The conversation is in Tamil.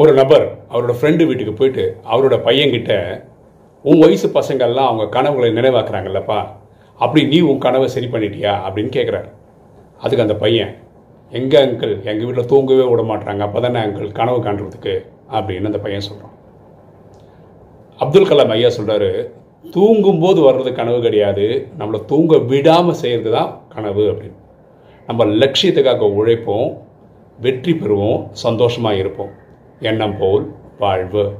ஒரு நபர் அவரோட ஃப்ரெண்டு வீட்டுக்கு போயிட்டு அவரோட பையன்கிட்ட உன் வயசு பசங்கள்லாம் அவங்க கனவுகளை நினைவாக்குறாங்கல்லப்பா. அப்படி நீ உன் கனவை சரி பண்ணிட்டியா? அப்படின்னு கேட்குறாரு அதுக்கு அந்த பையன் எங்கே அங்கிள் எங்கள் வீட்டில் தூங்கவே விட மாட்டாங்க அப்போ தானே அங்கிள் கனவு காண்றதுக்கு? அப்படின்னு அந்த பையன் சொல்கிறான் அப்துல் கலாம் ஐயா சொல்கிறாரு தூங்கும்போது வர்றது கனவு கிடையாது. நம்மளை தூங்க விடாமல் செய்கிறது தான் கனவு அப்படின்னு. நம்ம லட்சியத்துக்காக உழைப்போம் வெற்றி பெறுவோம் சந்தோஷமாக இருப்போம். எண்ணம் போல் வாழ்வு.